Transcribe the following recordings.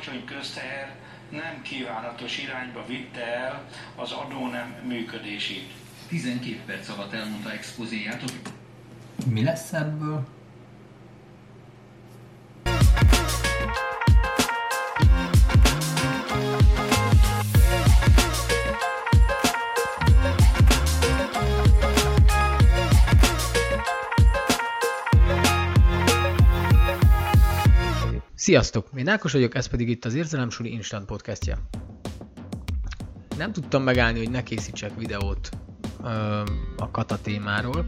alacsony közteher nem kívánatos irányba vitte el az adónem működését. 12 perc alatt elmondta expozéját. Mi lesz ebből? Sziasztok! Én Ákos vagyok, ez pedig itt az Érzelemsúli Instant Podcastja. Nem tudtam megállni, hogy ne készítsek videót ö, a kata témáról,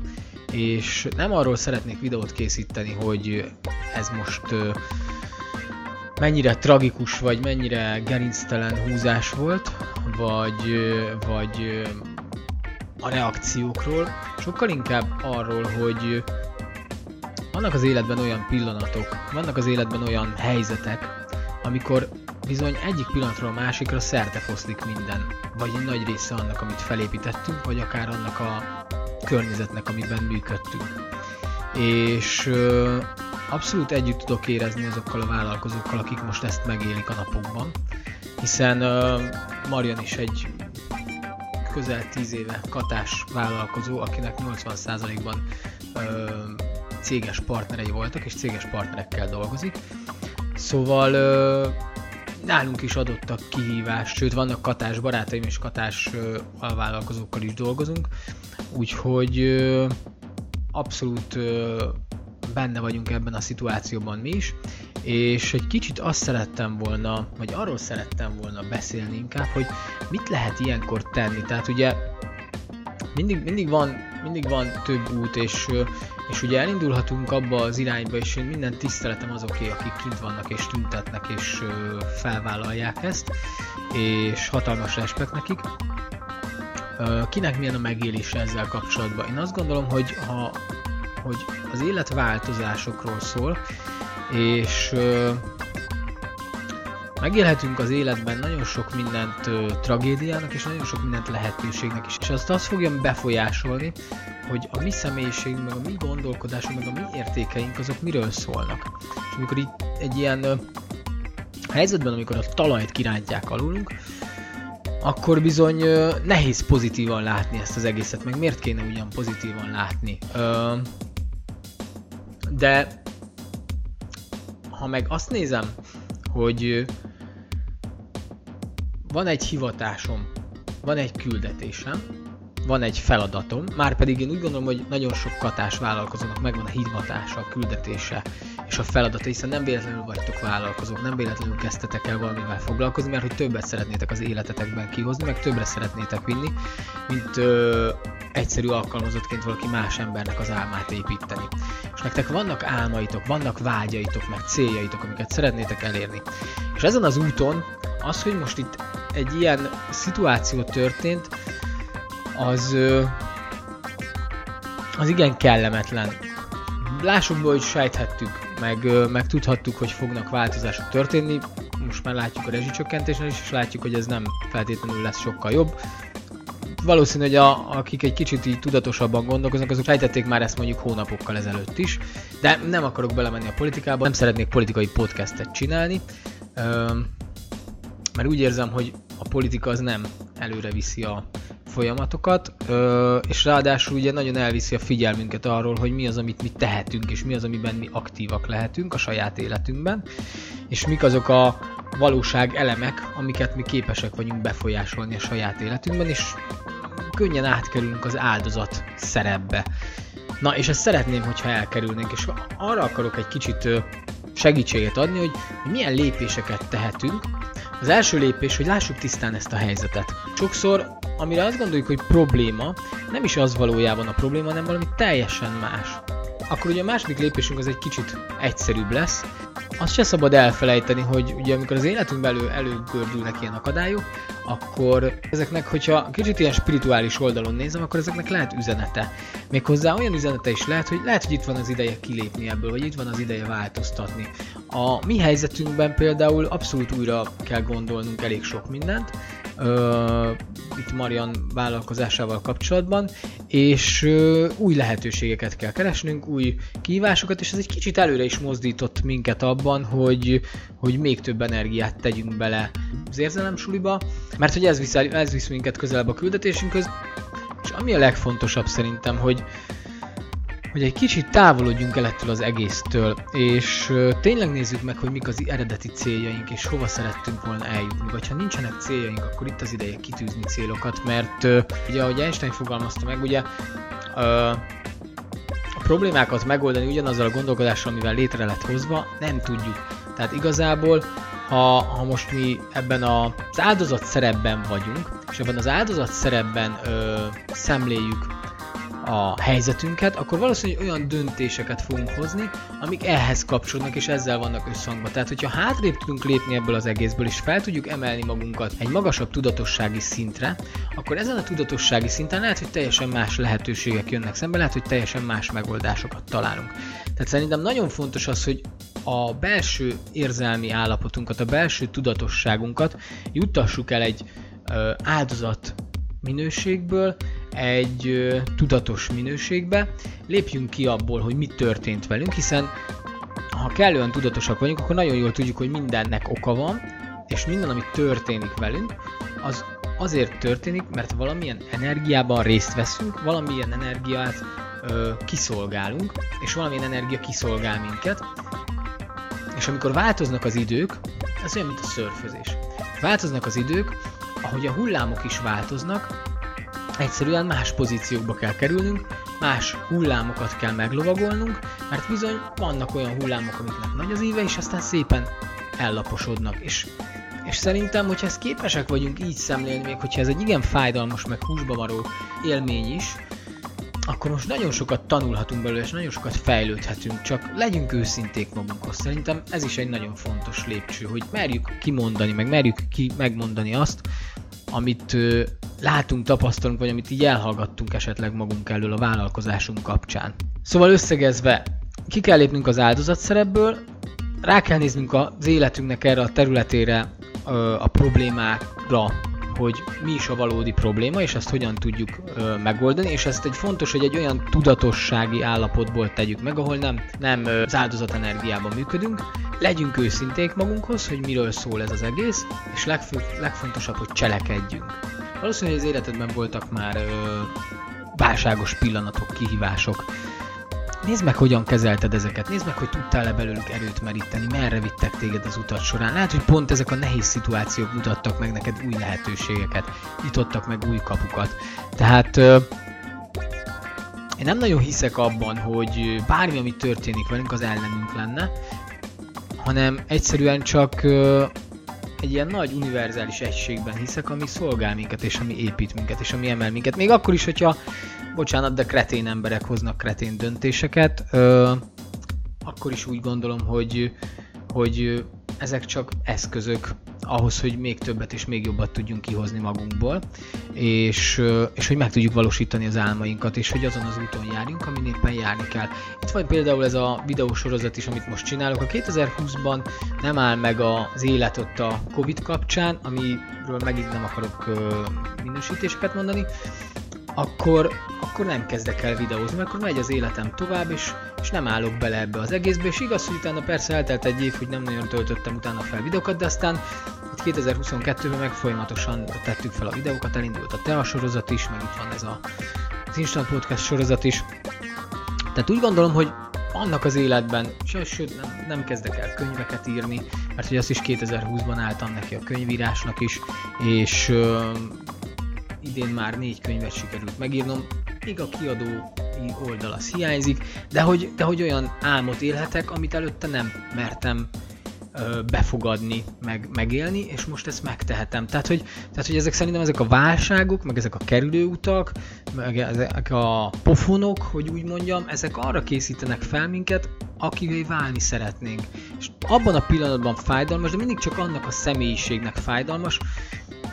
és nem arról szeretnék videót készíteni, hogy ez most ö, mennyire tragikus, vagy mennyire gerinctelen húzás volt, vagy, ö, vagy ö, a reakciókról, sokkal inkább arról, hogy vannak az életben olyan pillanatok, vannak az életben olyan helyzetek, amikor bizony egyik pillanatról a másikra szerte foszlik minden, vagy egy nagy része annak, amit felépítettünk, vagy akár annak a környezetnek, amiben működtünk. És ö, abszolút együtt tudok érezni azokkal a vállalkozókkal, akik most ezt megélik a napokban, hiszen ö, Marian is egy közel 10 éve katás vállalkozó, akinek 80%-ban ö, céges partnerei voltak, és céges partnerekkel dolgozik. Szóval ö, nálunk is adottak kihívást, sőt vannak katás barátaim és katás ö, alvállalkozókkal is dolgozunk, úgyhogy ö, abszolút ö, benne vagyunk ebben a szituációban mi is, és egy kicsit azt szerettem volna, vagy arról szerettem volna beszélni inkább, hogy mit lehet ilyenkor tenni. Tehát ugye mindig, mindig, van, mindig van több út, és és ugye elindulhatunk abba az irányba, és én minden tiszteletem azoké, akik kint vannak és tüntetnek és felvállalják ezt, és hatalmas respekt nekik. Kinek milyen a megélése ezzel kapcsolatban? Én azt gondolom, hogy, ha, hogy az élet változásokról szól, és megélhetünk az életben nagyon sok mindent ö, tragédiának, és nagyon sok mindent lehetőségnek is. És azt azt fogja befolyásolni, hogy a mi személyiségünk, meg a mi gondolkodásunk, meg a mi értékeink, azok miről szólnak. És amikor itt egy ilyen ö, helyzetben, amikor a talajt kirántják alulunk, akkor bizony ö, nehéz pozitívan látni ezt az egészet, meg miért kéne ugyan pozitívan látni. Ö, de ha meg azt nézem, hogy van egy hivatásom, van egy küldetésem, van egy feladatom, már pedig én úgy gondolom, hogy nagyon sok katás vállalkozónak megvan a hivatása, a küldetése és a feladata, hiszen nem véletlenül vagytok vállalkozók, nem véletlenül kezdtetek el valamivel foglalkozni, mert hogy többet szeretnétek az életetekben kihozni, meg többre szeretnétek vinni, mint ö, egyszerű alkalmazottként valaki más embernek az álmát építeni. És nektek vannak álmaitok, vannak vágyaitok, meg céljaitok, amiket szeretnétek elérni. És ezen az úton az, hogy most itt egy ilyen szituáció történt, az, az igen kellemetlen. Lássuk be, hogy sejthettük, meg, meg tudhattuk, hogy fognak változások történni. Most már látjuk a rezsicsökkentésnél is, és látjuk, hogy ez nem feltétlenül lesz sokkal jobb. Valószínű, hogy a, akik egy kicsit így tudatosabban gondolkoznak, azok sejtették már ezt mondjuk hónapokkal ezelőtt is, de nem akarok belemenni a politikába, nem szeretnék politikai podcastet csinálni, mert úgy érzem, hogy a politika az nem előre viszi a folyamatokat, és ráadásul ugye nagyon elviszi a figyelmünket arról, hogy mi az, amit mi tehetünk, és mi az, amiben mi aktívak lehetünk a saját életünkben, és mik azok a valóság elemek, amiket mi képesek vagyunk befolyásolni a saját életünkben, és könnyen átkerülünk az áldozat szerepbe. Na, és ezt szeretném, hogyha elkerülnénk, és arra akarok egy kicsit segítséget adni, hogy milyen lépéseket tehetünk, az első lépés, hogy lássuk tisztán ezt a helyzetet. Sokszor, amire azt gondoljuk, hogy probléma, nem is az valójában a probléma, hanem valami teljesen más. Akkor ugye a második lépésünk az egy kicsit egyszerűbb lesz. Azt se szabad elfelejteni, hogy ugye amikor az életünkben elő, előgördülnek ilyen akadályok, akkor ezeknek, hogyha kicsit ilyen spirituális oldalon nézem, akkor ezeknek lehet üzenete. Méghozzá olyan üzenete is lehet, hogy lehet, hogy itt van az ideje kilépni ebből, vagy itt van az ideje változtatni. A mi helyzetünkben például abszolút újra kell gondolnunk elég sok mindent, ö, itt Marian vállalkozásával kapcsolatban, és ö, új lehetőségeket kell keresnünk, új kihívásokat, és ez egy kicsit előre is mozdított minket abban, hogy, hogy még több energiát tegyünk bele az érzelemsuliba, mert hogy ez visz, ez visz minket közelebb a küldetésünkhöz, és ami a legfontosabb szerintem, hogy, hogy egy kicsit távolodjunk el ettől az egésztől, és tényleg nézzük meg, hogy mik az eredeti céljaink, és hova szerettünk volna eljutni, vagy ha nincsenek céljaink, akkor itt az ideje kitűzni célokat, mert ugye, ahogy Einstein fogalmazta meg, ugye a problémákat megoldani ugyanazzal a gondolkodással, amivel létre lett hozva, nem tudjuk. Tehát igazából, ha, ha most mi ebben az áldozat szerepben vagyunk, és ebben az áldozat szerepben ö, szemléljük a helyzetünket, akkor valószínűleg olyan döntéseket fogunk hozni, amik ehhez kapcsolódnak és ezzel vannak összhangban. Tehát, hogyha hátrébb tudunk lépni ebből az egészből, és fel tudjuk emelni magunkat egy magasabb tudatossági szintre, akkor ezen a tudatossági szinten lehet, hogy teljesen más lehetőségek jönnek szembe, lehet, hogy teljesen más megoldásokat találunk. Tehát szerintem nagyon fontos az, hogy a belső érzelmi állapotunkat, a belső tudatosságunkat juttassuk el egy áldozat minőségből egy ö, tudatos minőségbe, lépjünk ki abból, hogy mi történt velünk, hiszen ha kellően tudatosak vagyunk, akkor nagyon jól tudjuk, hogy mindennek oka van, és minden, ami történik velünk, az azért történik, mert valamilyen energiában részt veszünk, valamilyen energiát ö, kiszolgálunk, és valamilyen energia kiszolgál minket, és amikor változnak az idők, ez olyan, mint a szörfözés. Változnak az idők, ahogy a hullámok is változnak, egyszerűen más pozíciókba kell kerülnünk, más hullámokat kell meglovagolnunk, mert bizony vannak olyan hullámok, amiknek nagy az íve, és aztán szépen ellaposodnak. És, és szerintem, hogyha ezt képesek vagyunk így szemlélni, még hogyha ez egy igen fájdalmas, meg húsba varó élmény is, akkor most nagyon sokat tanulhatunk belőle, és nagyon sokat fejlődhetünk, csak legyünk őszinték magunkhoz. Szerintem ez is egy nagyon fontos lépcső, hogy merjük kimondani, meg merjük ki megmondani azt, amit látunk, tapasztalunk, vagy amit így elhallgattunk esetleg magunk elől a vállalkozásunk kapcsán. Szóval összegezve, ki kell lépnünk az áldozatszerepből, rá kell néznünk az életünknek erre a területére, a problémákra, hogy mi is a valódi probléma, és ezt hogyan tudjuk ö, megoldani, és ezt egy fontos, hogy egy olyan tudatossági állapotból tegyük meg, ahol nem, nem ö, az áldozat energiában működünk, legyünk őszinték magunkhoz, hogy miről szól ez az egész, és legfő, legfontosabb, hogy cselekedjünk. Valószínűleg az életedben voltak már ö, válságos pillanatok, kihívások, Nézd meg, hogyan kezelted ezeket, nézd meg, hogy tudtál-e belőlük erőt meríteni, merre vittek téged az utat során. Lehet, hogy pont ezek a nehéz szituációk mutattak meg neked új lehetőségeket, nyitottak meg új kapukat. Tehát én nem nagyon hiszek abban, hogy bármi, ami történik velünk, az ellenünk lenne, hanem egyszerűen csak egy ilyen nagy univerzális egységben hiszek, ami szolgál minket, és ami épít minket, és ami emel minket. Még akkor is, hogyha, bocsánat, de kretén emberek hoznak kretén döntéseket, akkor is úgy gondolom, hogy, hogy ezek csak eszközök ahhoz, hogy még többet és még jobbat tudjunk kihozni magunkból, és, és hogy meg tudjuk valósítani az álmainkat, és hogy azon az úton járjunk, amin éppen járni kell. Itt van például ez a videósorozat is, amit most csinálok. A 2020-ban nem áll meg az élet ott a Covid kapcsán, amiről megint nem akarok minősítéseket mondani, akkor, akkor nem kezdek el videózni, mert akkor megy az életem tovább, és, és nem állok bele ebbe az egészbe, és igaz, hogy utána persze eltelt egy év, hogy nem nagyon töltöttem utána fel videókat, de aztán itt 2022-ben meg folyamatosan tettük fel a videókat, elindult a TEA sorozat is, meg itt van ez a, az Instant Podcast sorozat is. Tehát úgy gondolom, hogy annak az életben, sőt nem, nem kezdek el könyveket írni, mert hogy azt is 2020-ban álltam neki a könyvírásnak is, és idén már négy könyvet sikerült megírnom, még a kiadó oldal az hiányzik, de hogy, de hogy olyan álmot élhetek, amit előtte nem mertem befogadni, meg, megélni, és most ezt megtehetem. Tehát hogy, tehát, hogy ezek szerintem ezek a válságok, meg ezek a kerülőutak, meg ezek a pofonok, hogy úgy mondjam, ezek arra készítenek fel minket, akivé válni szeretnénk. És abban a pillanatban fájdalmas, de mindig csak annak a személyiségnek fájdalmas,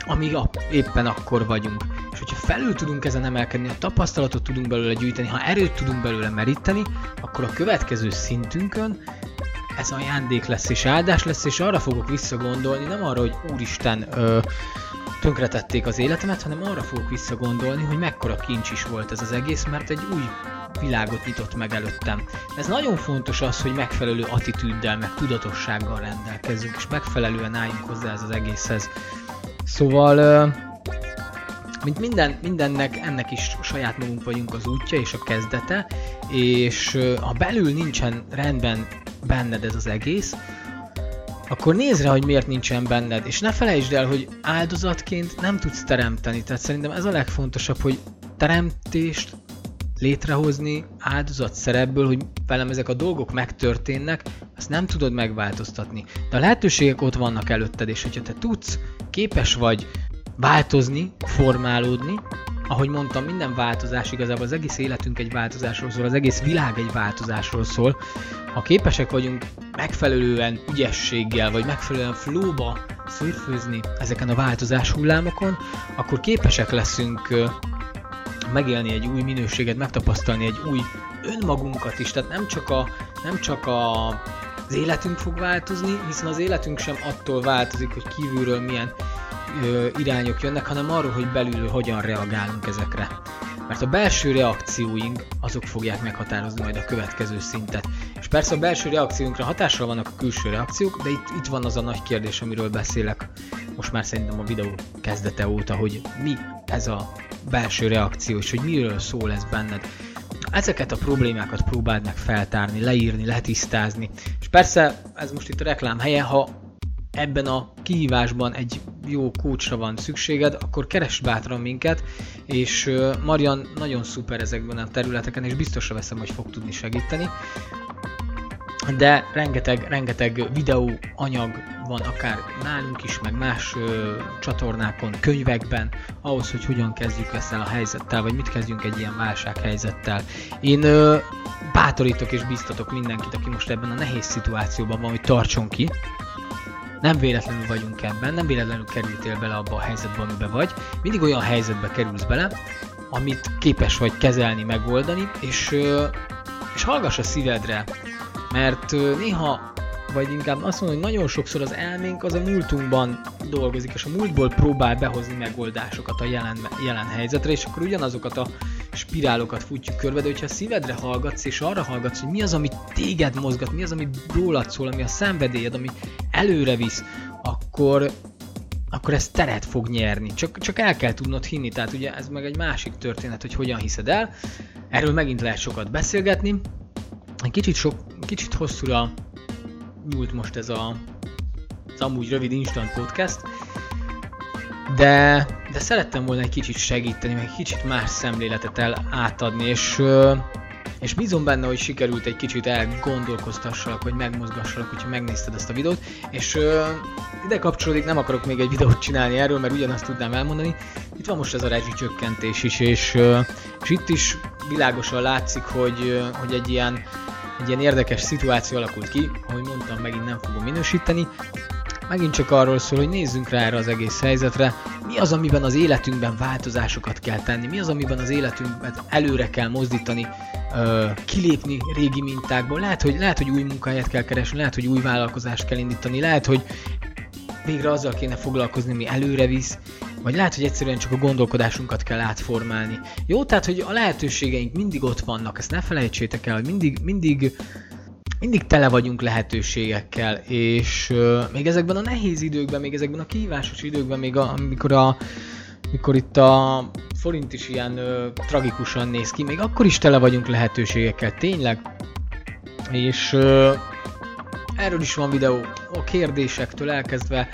amíg a, éppen akkor vagyunk. És hogyha felül tudunk ezen emelkedni, a tapasztalatot tudunk belőle gyűjteni, ha erőt tudunk belőle meríteni, akkor a következő szintünkön ez ajándék lesz és áldás lesz, és arra fogok visszagondolni, nem arra, hogy úristen, ö, tönkretették az életemet, hanem arra fogok visszagondolni, hogy mekkora kincs is volt ez az egész, mert egy új világot nyitott meg előttem. Ez nagyon fontos az, hogy megfelelő attitűddel, meg tudatossággal rendelkezzünk, és megfelelően álljunk hozzá ez az egészhez. Szóval, mint minden, mindennek, ennek is saját magunk vagyunk az útja és a kezdete, és ha belül nincsen rendben benned ez az egész, akkor nézd rá, hogy miért nincsen benned, és ne felejtsd el, hogy áldozatként nem tudsz teremteni. Tehát szerintem ez a legfontosabb, hogy teremtést létrehozni áldozat szerepből, hogy velem ezek a dolgok megtörténnek, azt nem tudod megváltoztatni. De a lehetőségek ott vannak előtted, és hogyha te tudsz, képes vagy változni, formálódni, ahogy mondtam, minden változás igazából az egész életünk egy változásról szól, az egész világ egy változásról szól. Ha képesek vagyunk megfelelően ügyességgel, vagy megfelelően flóba szürfőzni ezeken a változás hullámokon, akkor képesek leszünk megélni egy új minőséget, megtapasztalni egy új önmagunkat is. Tehát nem csak, a, nem csak a, az életünk fog változni, hiszen az életünk sem attól változik, hogy kívülről milyen irányok jönnek, hanem arról, hogy belül hogyan reagálunk ezekre. Mert a belső reakcióink azok fogják meghatározni majd a következő szintet. És persze a belső reakcióinkra hatással vannak a külső reakciók, de itt, itt van az a nagy kérdés, amiről beszélek most már szerintem a videó kezdete óta, hogy mi ez a belső reakció, és hogy miről szól ez benned. Ezeket a problémákat próbáld meg feltárni, leírni, letisztázni. És persze, ez most itt a reklám helye, ha ebben a kihívásban egy jó coachra van szükséged, akkor keresd bátran minket, és Marian nagyon szuper ezekben a területeken, és biztosra veszem, hogy fog tudni segíteni de rengeteg, rengeteg videó anyag van akár nálunk is, meg más ö, csatornákon, könyvekben, ahhoz, hogy hogyan kezdjük ezzel a helyzettel, vagy mit kezdjünk egy ilyen válsághelyzettel. Én ö, bátorítok és biztatok mindenkit, aki most ebben a nehéz szituációban van, hogy tartson ki, nem véletlenül vagyunk ebben, nem véletlenül kerültél bele abba a helyzetbe, amiben vagy. Mindig olyan helyzetbe kerülsz bele, amit képes vagy kezelni, megoldani, és, és hallgass a szívedre, mert néha, vagy inkább azt mondom, hogy nagyon sokszor az elménk az a múltunkban dolgozik, és a múltból próbál behozni megoldásokat a jelen, jelen helyzetre, és akkor ugyanazokat a spirálokat futjuk körbe, de hogyha a szívedre hallgatsz, és arra hallgatsz, hogy mi az, ami téged mozgat, mi az, ami rólad szól, ami a szenvedélyed, ami előre visz, akkor, akkor ez teret fog nyerni. Csak, csak el kell tudnod hinni, tehát ugye ez meg egy másik történet, hogy hogyan hiszed el. Erről megint lehet sokat beszélgetni, egy kicsit, sok, kicsit hosszúra nyúlt most ez a az amúgy rövid instant podcast, de, de szerettem volna egy kicsit segíteni, meg egy kicsit más szemléletet el átadni, és, és bízom benne, hogy sikerült egy kicsit elgondolkoztassalak, vagy megmozgassalak, hogyha megnézted ezt a videót, és ide kapcsolódik, nem akarok még egy videót csinálni erről, mert ugyanazt tudnám elmondani. Itt van most ez a rezsicsökkentés is, és, és itt is világosan látszik, hogy, hogy egy ilyen egy ilyen érdekes szituáció alakult ki, ahogy mondtam, megint nem fogom minősíteni. Megint csak arról szól, hogy nézzünk rá erre az egész helyzetre, mi az, amiben az életünkben változásokat kell tenni, mi az, amiben az életünkben előre kell mozdítani, kilépni régi mintákból. Lehet hogy, lehet, hogy új munkahelyet kell keresni, lehet, hogy új vállalkozást kell indítani, lehet, hogy végre azzal kéne foglalkozni, mi előre visz, vagy lehet, hogy egyszerűen csak a gondolkodásunkat kell átformálni. Jó, tehát, hogy a lehetőségeink mindig ott vannak, ezt ne felejtsétek el, hogy mindig, mindig, mindig tele vagyunk lehetőségekkel, és uh, még ezekben a nehéz időkben, még ezekben a kihívásos időkben, még a, amikor a mikor itt a forint is ilyen ö, tragikusan néz ki, még akkor is tele vagyunk lehetőségekkel, tényleg. És ö, erről is van videó, a kérdésektől elkezdve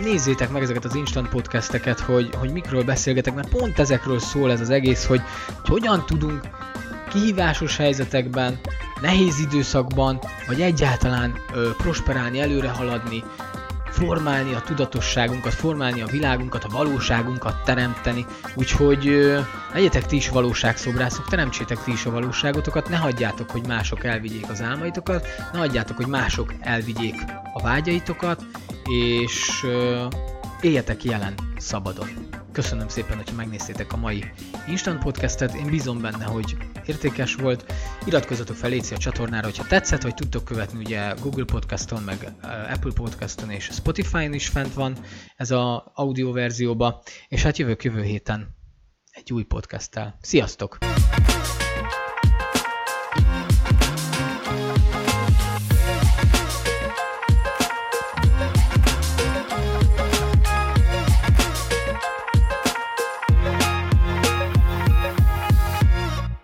nézzétek meg ezeket az instant podcasteket, hogy, hogy mikről beszélgetek, mert pont ezekről szól ez az egész, hogy, hogy hogyan tudunk kihívásos helyzetekben, nehéz időszakban, vagy egyáltalán ö, prosperálni, előre haladni, formálni a tudatosságunkat, formálni a világunkat, a valóságunkat teremteni. Úgyhogy legyetek ti is valóságszobrászok, teremtsétek ti is a valóságotokat, ne hagyjátok, hogy mások elvigyék az álmaitokat, ne hagyjátok, hogy mások elvigyék a vágyaitokat, és éljetek jelen szabadon. Köszönöm szépen, hogyha megnéztétek a mai Instant Podcastet. Én bízom benne, hogy értékes volt. Iratkozzatok fel Léci a csatornára, hogyha tetszett, vagy tudtok követni, ugye Google Podcaston, meg Apple Podcaston és Spotify-on is fent van ez a audio verzióba, és hát jövök jövő héten egy új podcasttel. Sziasztok!